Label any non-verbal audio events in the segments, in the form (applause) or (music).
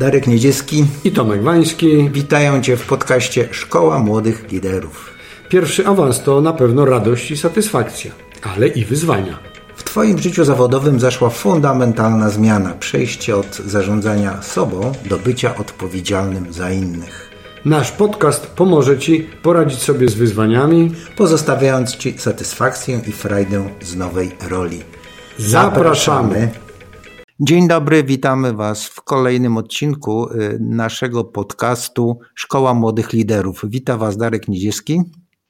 Darek Niedzieski I Tomek Wański. witają Cię w podcaście Szkoła Młodych Liderów. Pierwszy awans to na pewno radość i satysfakcja, ale i wyzwania. W Twoim życiu zawodowym zaszła fundamentalna zmiana, przejście od zarządzania sobą do bycia odpowiedzialnym za innych, Nasz podcast pomoże Ci poradzić sobie z wyzwaniami. pozostawiając Ci satysfakcję i frajdę z nowej roli. Zapraszamy. Dzień dobry, witamy Was w kolejnym odcinku y, naszego podcastu Szkoła Młodych Liderów. Witam Was Darek Niedzieski.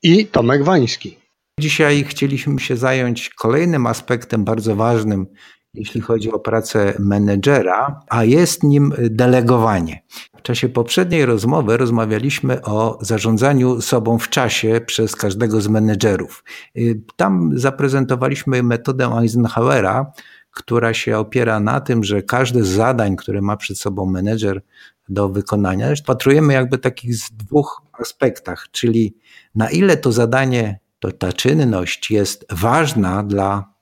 I Tomek Wański. Dzisiaj chcieliśmy się zająć kolejnym aspektem bardzo ważnym, jeśli chodzi o pracę menedżera, a jest nim delegowanie. W czasie poprzedniej rozmowy rozmawialiśmy o zarządzaniu sobą w czasie przez każdego z menedżerów. Y, Tam zaprezentowaliśmy metodę Eisenhowera, która się opiera na tym, że każde z zadań, które ma przed sobą menedżer do wykonania, patrujemy jakby takich z dwóch aspektach, czyli na ile to zadanie, to ta czynność jest ważna dla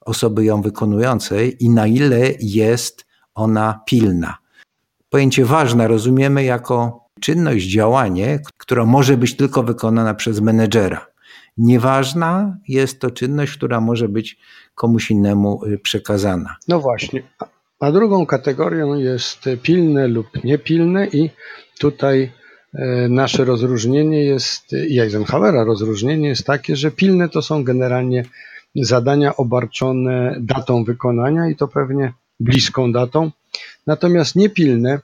osoby ją wykonującej i na ile jest ona pilna. Pojęcie ważna rozumiemy jako czynność, działanie, która może być tylko wykonana przez menedżera. Nieważna jest to czynność, która może być komuś innemu y, przekazana. No właśnie. A- drugą kategorią jest pilne lub niepilne i tutaj e, nasze rozróżnienie jest, i Eisenhowera rozróżnienie jest takie, że pilne to są generalnie zadania obarczone datą wykonania i to pewnie bliską datą. Natomiast niepilne,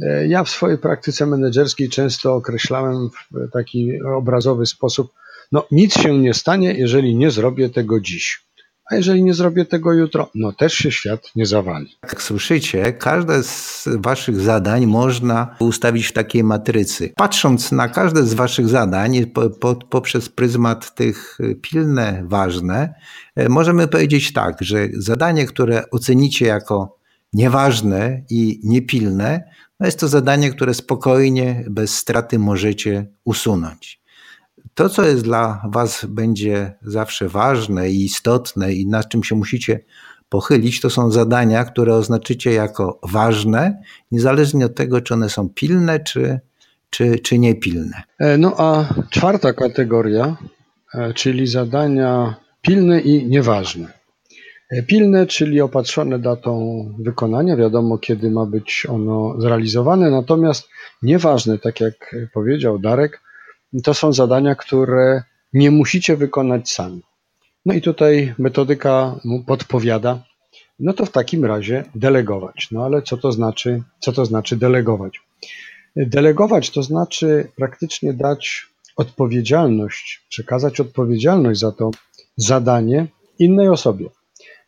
e, ja w swojej praktyce menedżerskiej często określałem w taki obrazowy sposób, no nic się nie stanie, jeżeli nie zrobię tego dziś. A jeżeli nie zrobię tego jutro, no też się świat nie zawali. Jak słyszycie, każde z Waszych zadań można ustawić w takiej matrycy. Patrząc na każde z Waszych zadań po, po, poprzez pryzmat tych y, pilne, ważne, e, możemy powiedzieć tak, że zadanie, które ocenicie jako nieważne i niepilne, no jest to zadanie, które spokojnie, bez straty możecie usunąć. To, co jest dla Was będzie zawsze ważne i istotne i nad czym się musicie pochylić, to są zadania, które oznaczycie jako ważne, niezależnie od tego, czy one są pilne, czy, czy, czy niepilne. E, No a czwarta kategoria, e, czyli zadania pilne i nieważne. E, Pilne, czyli opatrzone datą wykonania, wiadomo kiedy ma być ono zrealizowane, natomiast nieważne, tak jak powiedział Darek, to są zadania, które nie musicie wykonać sami. No i tutaj metodyka mu podpowiada, no to w takim razie delegować. No ale co to znaczy, co to znaczy delegować? Delegować to znaczy praktycznie dać odpowiedzialność, przekazać odpowiedzialność za to zadanie innej osobie.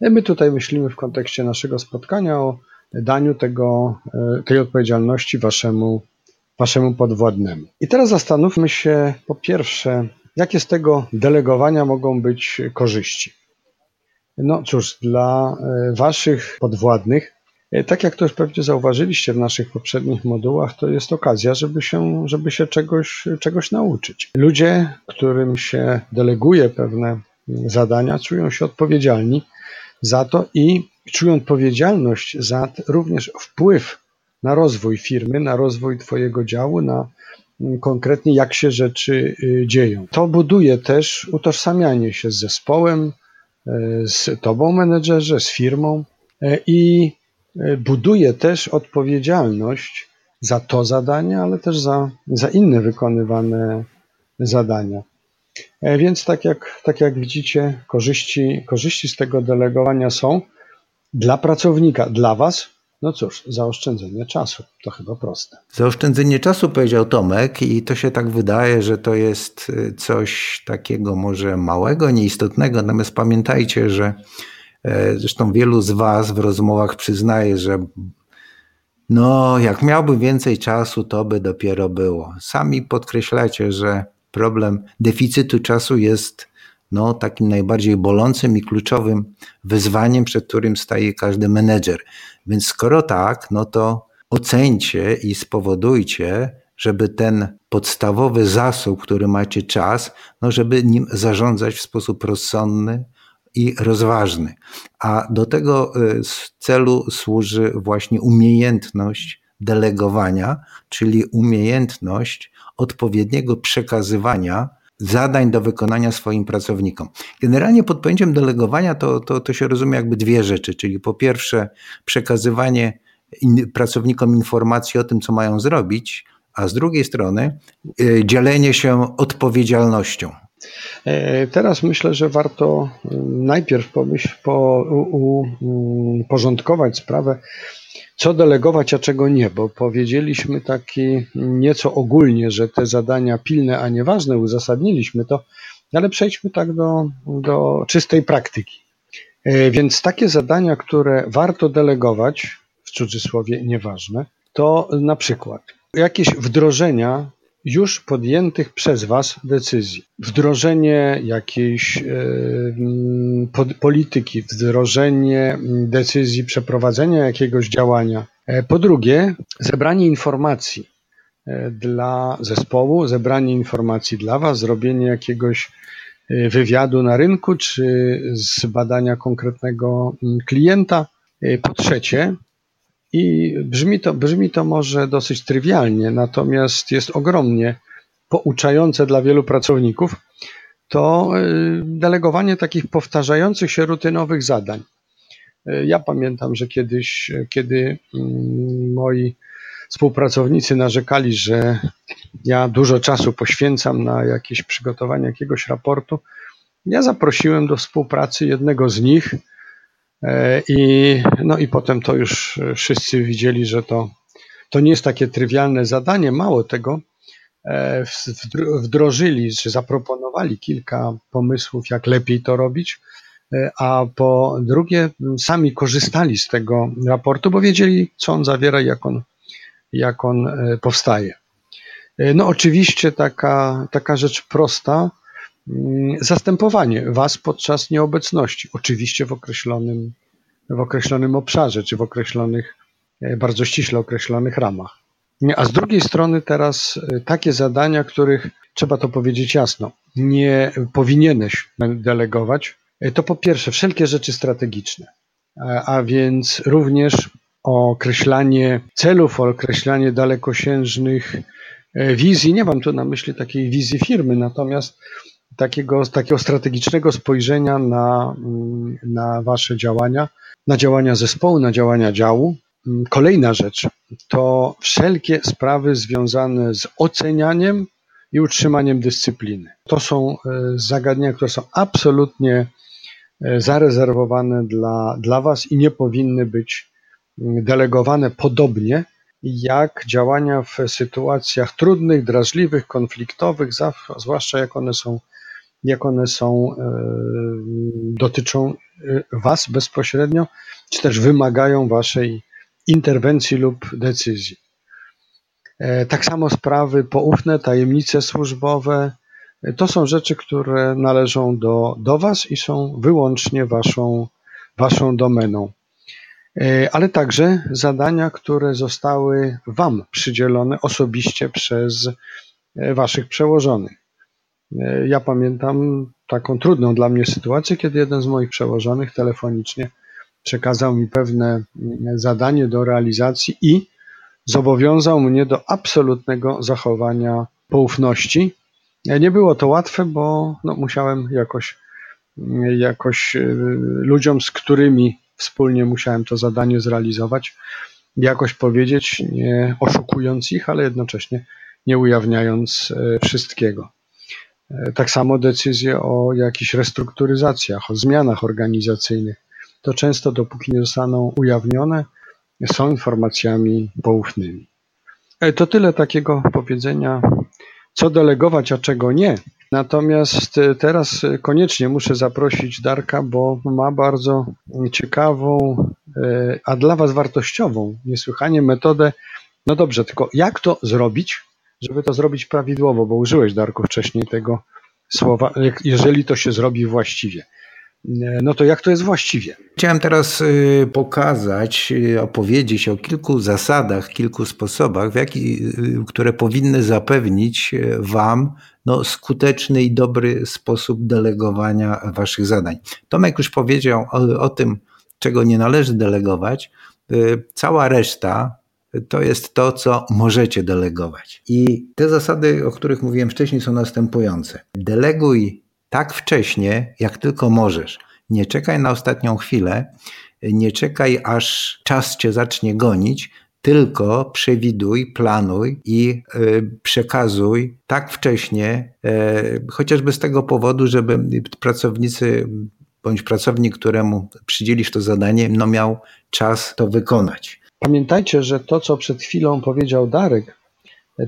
My tutaj myślimy w kontekście naszego spotkania o daniu tego, tej odpowiedzialności waszemu, waszemu podwładnemu. I teraz zastanówmy się po pierwsze, jakie z tego delegowania mogą być korzyści. No cóż, dla e, waszych podwładnych E, Tak jak to już pewnie zauważyliście w naszych poprzednich modułach, to jest okazja, żeby się, żeby się czegoś, czegoś nauczyć. Ludzie, którym się deleguje pewne zadania, czują się odpowiedzialni za to i czują odpowiedzialność za również wpływ na rozwój firmy, na rozwój Twojego działu, na konkretnie, jak się rzeczy dzieją. To buduje też utożsamianie się z zespołem, z tobą, menedżerze, z firmą i buduje też odpowiedzialność za to zadanie, ale też za, za inne wykonywane zadania. E, więc tak jak, tak jak widzicie, korzyści, korzyści z tego delegowania są dla pracownika, dla Was, no cóż, zaoszczędzenie czasu. To chyba proste. Zaoszczędzenie czasu, powiedział Tomek, i to się tak wydaje, że to jest y, coś takiego może małego, nieistotnego. Natomiast pamiętajcie, że e, zresztą wielu z Was w rozmowach przyznaje, że no, jak miałby więcej czasu, to by dopiero było. Sami podkreślacie, że problem deficytu czasu jest no, takim najbardziej bolącym i kluczowym wyzwaniem, przed którym staje każdy menedżer. Więc skoro tak, no to ocencie i spowodujcie, żeby ten podstawowy zasób, który macie czas, no żeby nim zarządzać w sposób rozsądny i rozważny. A do tego y, celu służy właśnie umiejętność delegowania, czyli umiejętność odpowiedniego przekazywania zadań do wykonania swoim pracownikom. Generalnie pod pojęciem delegowania to, to, to się rozumie jakby dwie rzeczy, czyli po pierwsze przekazywanie in, pracownikom informacji o tym, co mają zrobić, a z drugiej strony y, dzielenie się odpowiedzialnością. E, teraz myślę, że warto y, najpierw pomyśl, po, u, u, porządkować sprawę co delegować, a czego nie, bo powiedzieliśmy taki nieco ogólnie, że te zadania pilne, a nieważne, uzasadniliśmy to, ale przejdźmy tak do, do czystej praktyki. E, więc takie zadania, które warto delegować, w cudzysłowie nieważne, to na przykład jakieś wdrożenia już podjętych przez Was decyzji. Wdrożenie jakiejś e, polityki, wdrożenie decyzji przeprowadzenia jakiegoś działania. E, po drugie, zebranie informacji e, dla zespołu, zebranie informacji dla Was, zrobienie jakiegoś wywiadu na rynku czy z badania konkretnego klienta. Po trzecie, i brzmi to, brzmi to może dosyć trywialnie, natomiast jest ogromnie pouczające dla wielu pracowników, to y, delegowanie takich powtarzających się rutynowych zadań. Y, ja pamiętam, że kiedyś, kiedy mm, moi współpracownicy narzekali, że ja dużo czasu poświęcam na jakieś przygotowanie jakiegoś raportu, ja zaprosiłem do współpracy jednego z nich, I, no i potem to już wszyscy widzieli, że to, to nie jest takie trywialne zadanie. Mało tego, e, wdrożyli, czy zaproponowali kilka pomysłów, jak lepiej to robić, e, a po drugie, sami korzystali z tego raportu, bo wiedzieli, co on zawiera, jak on, jak on powstaje. No, oczywiście taka, taka rzecz prosta, zastępowanie Was podczas nieobecności, oczywiście w określonym, w określonym obszarze, czy w określonych, e, bardzo ściśle określonych ramach. A z drugiej strony teraz e, takie zadania, których trzeba to powiedzieć jasno, nie powinieneś delegować, e, to po pierwsze wszelkie rzeczy strategiczne, a więc również określanie celów, określanie dalekosiężnych wizji. Nie mam tu na myśli takiej wizji firmy, natomiast takiego, takiego strategicznego spojrzenia na, mm, na Wasze działania, na działania zespołu, na działania działu. Mm, kolejna rzecz to wszelkie sprawy związane z ocenianiem i utrzymaniem dyscypliny. To są e, zagadnienia, które są absolutnie e, zarezerwowane dla, dla Was i nie powinny być mm, delegowane podobnie jak działania w sytuacjach trudnych, drażliwych, konfliktowych, zwłaszcza jak one są jak one są, e, dotyczą e, Was bezpośrednio, czy też wymagają Waszej interwencji lub decyzji. E, tak samo sprawy poufne, tajemnice służbowe, to są rzeczy, które należą do, do Was i są wyłącznie Waszą, waszą domeną. Ale także zadania, które zostały Wam przydzielone osobiście przez Waszych przełożonych. E, ja pamiętam taką trudną dla mnie sytuację, kiedy jeden z moich przełożonych telefonicznie przekazał mi pewne mm, zadanie do realizacji i zobowiązał mnie do absolutnego zachowania poufności. Nie było to łatwe, bo no, musiałem jakoś, jakoś y, ludziom, z którymi wspólnie musiałem to zadanie zrealizować, jakoś powiedzieć, nie oszukując ich, ale jednocześnie nie ujawniając e, wszystkiego. E, tak samo decyzje o jakichś restrukturyzacjach, o zmianach organizacyjnych, to często dopóki nie zostaną ujawnione, są informacjami poufnymi. E, to tyle takiego powiedzenia, co delegować, a czego nie. Natomiast teraz koniecznie muszę zaprosić Darka, bo ma bardzo ciekawą, a dla Was wartościową, niesłychanie metodę. No dobrze, tylko jak to zrobić, żeby to zrobić prawidłowo, bo użyłeś, Darku, wcześniej tego słowa, jeżeli to się zrobi właściwie. No to jak to jest właściwie? Chciałem teraz y, pokazać, y, opowiedzieć o kilku zasadach, kilku sposobach, jaki, y, które powinny zapewnić Wam no, skuteczny i dobry sposób delegowania Waszych zadań. Tomek już powiedział o, o tym, czego nie należy delegować. Cała reszta to jest to, co możecie delegować. I te zasady, o których mówiłem wcześniej, są następujące. Deleguj tak wcześnie, jak tylko możesz. Nie czekaj na ostatnią chwilę, nie czekaj, aż czas cię zacznie gonić, tylko przewiduj, planuj i y, przekazuj tak wcześnie, y, chociażby z tego powodu, żeby pracownicy bądź pracownik, któremu przydzielisz to zadanie, no miał czas to wykonać. Pamiętajcie, że to, co przed chwilą powiedział Darek,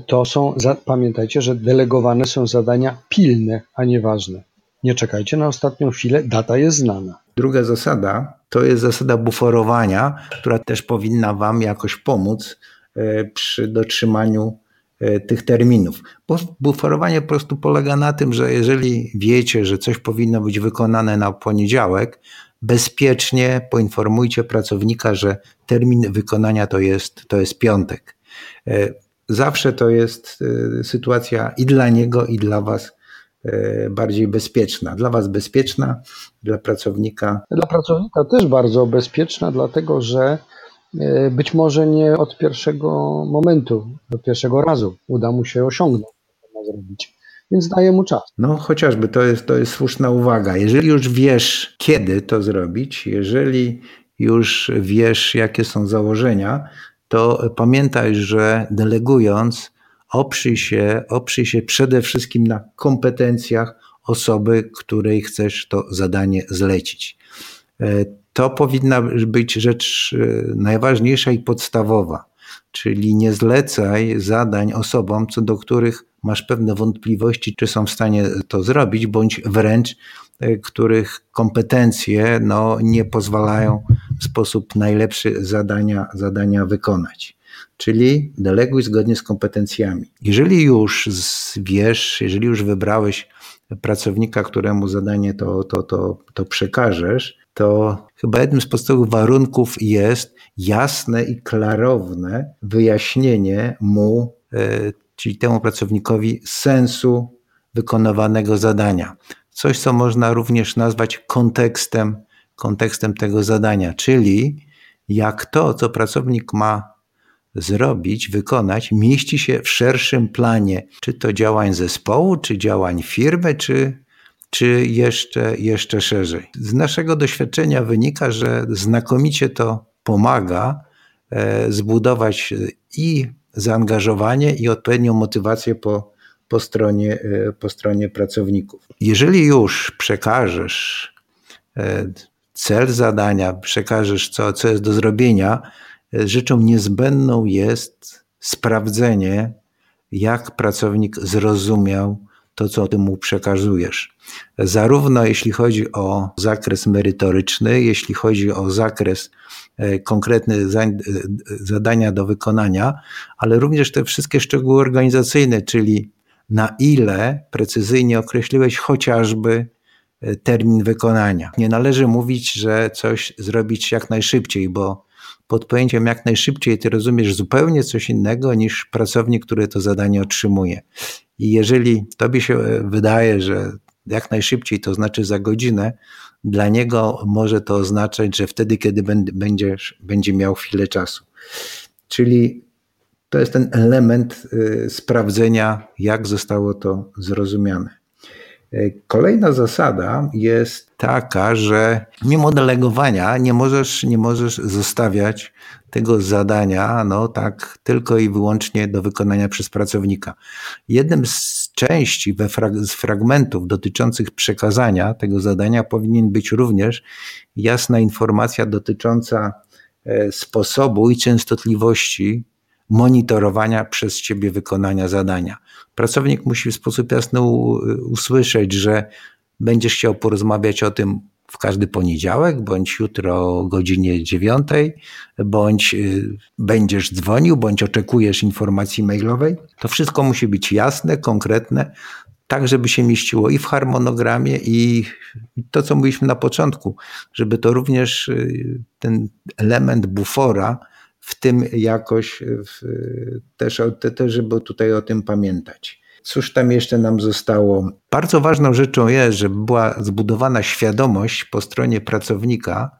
to są, pamiętajcie, że delegowane są zadania pilne, a nie ważne. Nie czekajcie na ostatnią chwilę, data jest znana. Druga zasada to jest zasada buforowania, która też powinna Wam jakoś pomóc e, przy dotrzymaniu e, tych terminów. Bo buforowanie po prostu polega na tym, że jeżeli wiecie, że coś powinno być wykonane na poniedziałek, bezpiecznie poinformujcie pracownika, że termin wykonania to jest, to jest piątek. E, zawsze to jest sytuacja i dla niego, i dla Was E, bardziej bezpieczna. Dla Was bezpieczna, dla pracownika. Dla pracownika też bardzo bezpieczna, dlatego że e, być może nie od pierwszego momentu, od pierwszego razu uda mu się osiągnąć, co ma zrobić. Więc daje mu czas. No, chociażby to jest, to jest słuszna uwaga. Jeżeli już wiesz, kiedy to zrobić, jeżeli już wiesz, jakie są założenia, to pamiętaj, że delegując, oprzyj się, oprzyj się przede wszystkim na kompetencjach osoby, której chcesz to zadanie zlecić. E, to powinna być rzecz e, najważniejsza i podstawowa, czyli nie zlecaj zadań osobom, co do których masz pewne wątpliwości, czy są w stanie to zrobić, bądź wręcz e, których kompetencje no, nie pozwalają w sposób najlepszy zadania, zadania wykonać czyli deleguj zgodnie z kompetencjami. Jeżeli już wiesz, jeżeli już wybrałeś pracownika, któremu zadanie to, to, to, to przekażesz, to chyba jednym z podstawowych warunków jest jasne i klarowne wyjaśnienie mu, e, czyli temu pracownikowi, sensu wykonywanego zadania. Coś, co można również nazwać kontekstem, kontekstem tego zadania, czyli jak to, co pracownik ma zrobić, wykonać, mieści się w szerszym planie, czy to działań zespołu, czy działań firmy, czy, czy jeszcze, jeszcze szerzej. Z naszego doświadczenia wynika, że znakomicie to pomaga e, zbudować i zaangażowanie, i odpowiednią motywację po, po, stronie, e, po stronie pracowników. Jeżeli już przekażesz e, cel zadania, przekażesz, co, co jest do zrobienia, rzeczą niezbędną jest sprawdzenie, jak pracownik zrozumiał to, co ty mu przekazujesz. Zarówno jeśli chodzi o zakres merytoryczny, jeśli chodzi o zakres e, konkretne zadania do wykonania, ale również te wszystkie szczegóły organizacyjne, czyli na ile precyzyjnie określiłeś chociażby e, termin wykonania. Nie należy mówić, że coś zrobić jak najszybciej, bo pod pojęciem jak najszybciej ty rozumiesz zupełnie coś innego niż pracownik, który to zadanie otrzymuje. I jeżeli tobie się e, wydaje, że jak najszybciej to znaczy za godzinę, dla niego może to oznaczać, że wtedy, kiedy będziesz, będzie miał chwilę czasu. Czyli To jest ten element y, sprawdzenia, jak zostało to zrozumiane. Kolejna zasada jest taka, że mimo delegowania nie możesz, nie możesz zostawiać tego zadania no, tak tylko i wyłącznie do wykonania przez pracownika. Jednym z części frag z fragmentów dotyczących przekazania tego zadania powinien być również jasna informacja dotycząca e, sposobu i częstotliwości monitorowania przez ciebie wykonania zadania. Pracownik musi w sposób jasny usłyszeć, że będziesz chciał porozmawiać o tym w każdy poniedziałek, bądź jutro o godzinie dziewiątej, bądź y, będziesz dzwonił, bądź oczekujesz informacji mailowej. To wszystko musi być jasne, konkretne, tak żeby się mieściło i w harmonogramie, i to, co mówiliśmy na początku, żeby to również y, ten element bufora w tym jakoś w, też, też, żeby tutaj o tym pamiętać. Cóż tam jeszcze nam zostało? Bardzo ważną rzeczą jest, żeby była zbudowana świadomość po stronie pracownika,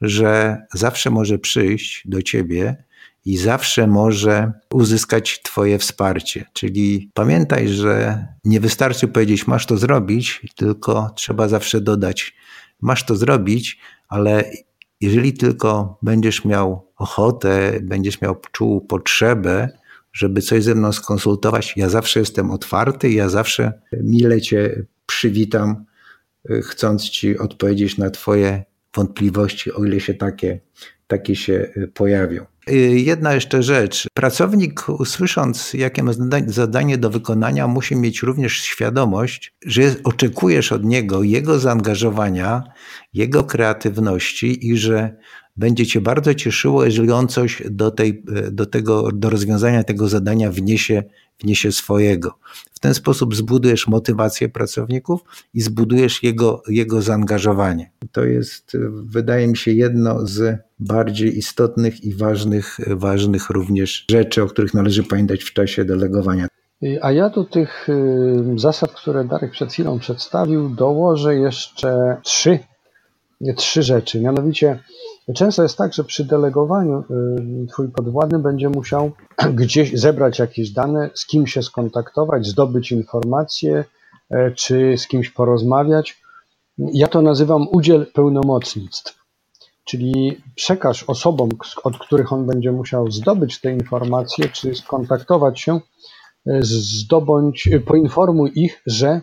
że zawsze może przyjść do ciebie i zawsze może uzyskać Twoje wsparcie. Czyli pamiętaj, że nie wystarczy powiedzieć, masz to zrobić, tylko trzeba zawsze dodać, masz to zrobić, ale jeżeli tylko będziesz miał ochotę, będziesz miał czuł potrzebę, żeby coś ze mną skonsultować, ja zawsze jestem otwarty, ja zawsze mile Cię przywitam, y, chcąc Ci odpowiedzieć na Twoje wątpliwości, o ile się takie, takie się y, pojawią. Y, jedna jeszcze rzecz. Pracownik, usłysząc, jakie ma zadanie do wykonania, musi mieć również świadomość, że oczekujesz od niego jego zaangażowania, jego kreatywności i że będzie cię bardzo cieszyło, jeżeli on coś do, tej, do, tego, do rozwiązania tego zadania wniesie, wniesie swojego. W ten sposób zbudujesz motywację pracowników i zbudujesz jego, jego zaangażowanie. To jest, wydaje mi się, jedno z bardziej istotnych i ważnych, ważnych również rzeczy, o których należy pamiętać w czasie delegowania. A ja do tych zasad, które Darek przed chwilą przedstawił, dołożę jeszcze trzy, trzy rzeczy. Mianowicie Często jest tak, że przy delegowaniu y, twój podwładny będzie musiał (clears throat) gdzieś zebrać jakieś dane, z kim się skontaktować, zdobyć informacje, e, czy z kimś porozmawiać. Ja to nazywam udziel pełnomocnictw, czyli przekaż osobom, od których on będzie musiał zdobyć te informacje, czy skontaktować się, e, zdobądź, poinformuj ich, że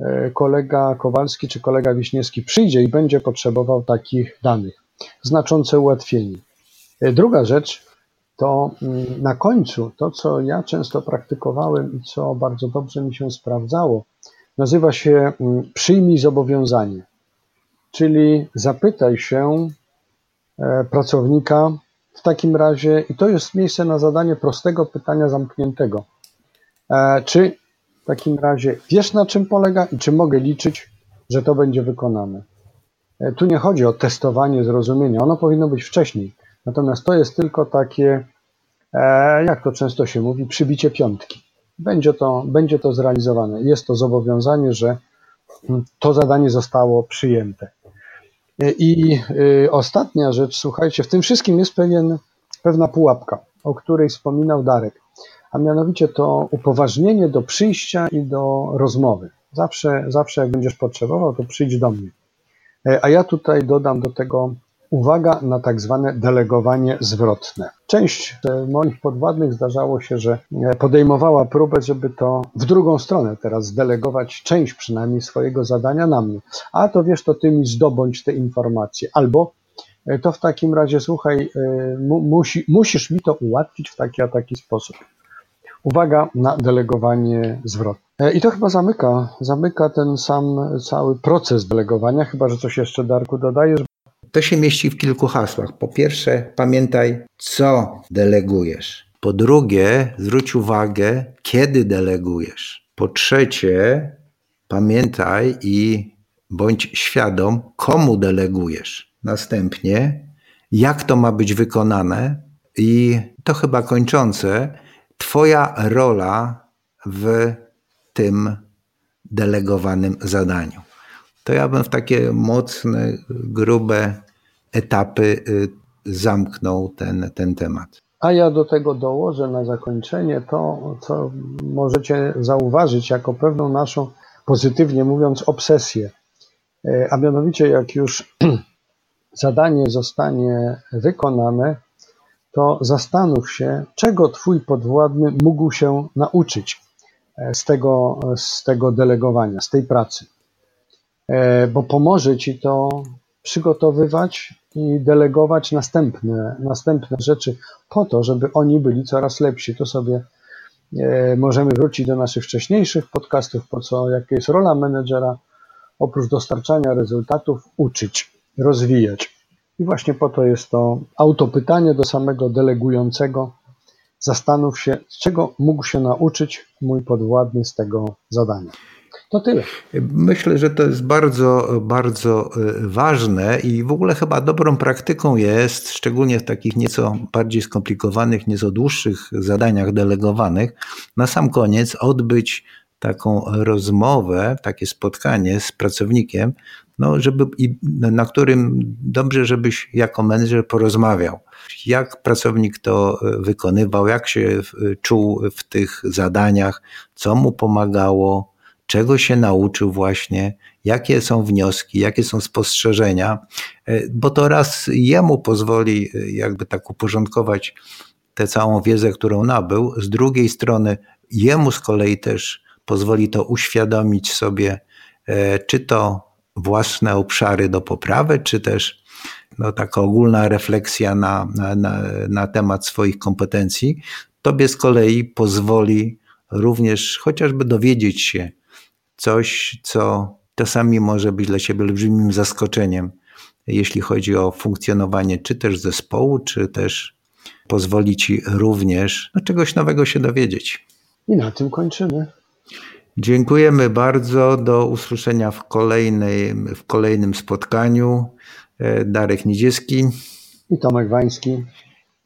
e, kolega Kowalski czy kolega Wiśniewski przyjdzie i będzie potrzebował takich danych znaczące ułatwienie. E, druga rzecz to mm, na końcu to, co ja często praktykowałem i co bardzo dobrze mi się sprawdzało, nazywa się mm, przyjmij zobowiązanie. Czyli zapytaj się e, pracownika w takim razie, i to jest miejsce na zadanie prostego pytania zamkniętego. E, czy w takim razie wiesz, na czym polega i czy mogę liczyć, że to będzie wykonane? E, tu nie chodzi o testowanie zrozumienia, ono powinno być wcześniej. Natomiast to jest tylko takie, e, jak to często się mówi, przybicie piątki. Będzie to, będzie to zrealizowane. Jest to zobowiązanie, że to zadanie zostało przyjęte. E, I ostatnia rzecz, słuchajcie, w tym wszystkim jest pewien, pewna pułapka, o której wspominał Darek, a mianowicie to upoważnienie do przyjścia i do rozmowy. Zawsze, zawsze jak będziesz potrzebował, to przyjdź do mnie. E, a ja tutaj dodam do tego uwaga na tak zwane delegowanie zwrotne. Część e, moich podwładnych zdarzało się, że e, podejmowała próbę, żeby to w drugą stronę teraz zdelegować część przynajmniej swojego zadania na mnie. A to wiesz, to ty mi zdobądź te informacje. Albo to w takim razie, słuchaj, musi, musisz mi to ułatwić w taki a taki sposób. Uwaga na delegowanie zwrotne. E, I to chyba zamyka, zamyka ten sam cały proces delegowania, chyba że coś jeszcze, Darku, dodajesz? To się mieści w kilku hasłach. Po pierwsze, pamiętaj, co delegujesz. Po drugie, zwróć uwagę, kiedy delegujesz. Po trzecie, pamiętaj i bądź świadom, komu delegujesz. Następnie, jak to ma być wykonane, i to chyba kończące, Twoja rola w tym delegowanym zadaniu. To ja bym w takie mocne, grube etapy y, zamknął ten, ten temat. A ja do tego dołożę na zakończenie to, co możecie zauważyć jako pewną naszą, pozytywnie mówiąc, obsesję. E, a mianowicie, jak już (clears throat) zadanie zostanie wykonane, to zastanów się, czego Twój podwładny mógł się nauczyć e, z tego, z tego delegowania, z tej pracy. E, bo pomoże Ci to przygotowywać i delegować następne, następne rzeczy po to, żeby oni byli coraz lepsi. To sobie e, możemy wrócić do naszych wcześniejszych podcastów, po co, jaka jest rola menedżera, oprócz dostarczania rezultatów, uczyć, rozwijać. I właśnie po to jest to autopytanie do samego delegującego. Zastanów się, z czego mógł się nauczyć mój podwładny z tego zadania. To tyle. Myślę, że to jest bardzo, bardzo e, ważne i w ogóle chyba dobrą praktyką jest, szczególnie w takich nieco bardziej skomplikowanych, nieco dłuższych zadaniach delegowanych, na sam koniec odbyć taką rozmowę, takie spotkanie z pracownikiem, no żeby, na którym dobrze, żebyś jako menedżer porozmawiał. Jak pracownik to e, wykonywał, jak się czuł w tych zadaniach, co mu pomagało, czego się nauczył właśnie, jakie są wnioski, jakie są spostrzeżenia, e, bo to raz jemu pozwoli e, jakby tak uporządkować tę całą wiedzę, którą nabył, z drugiej strony jemu z kolei też pozwoli to uświadomić sobie, e, czy to własne obszary do poprawy, czy też no, taka ogólna refleksja na, na, na, temat swoich kompetencji. Tobie z kolei pozwoli również chociażby dowiedzieć się, coś, co czasami może być dla ciebie olbrzymim zaskoczeniem, jeśli chodzi o funkcjonowanie czy też zespołu, czy też pozwoli ci również no, czegoś nowego się dowiedzieć. I na tym kończymy. Dziękujemy bardzo. Do usłyszenia w, kolejnej, w kolejnym spotkaniu. E, Darek Nidziecki. I Tomek Wański.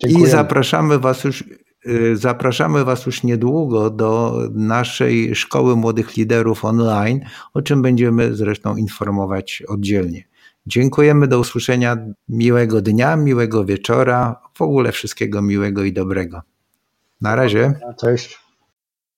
Dziękujemy. I zapraszamy Was już Y, zapraszamy Was już niedługo do naszej Szkoły Młodych Liderów online, o czym będziemy zresztą informować oddzielnie. Dziękujemy, do usłyszenia, miłego dnia, miłego wieczora, w ogóle wszystkiego miłego i dobrego. Na razie. Cześć.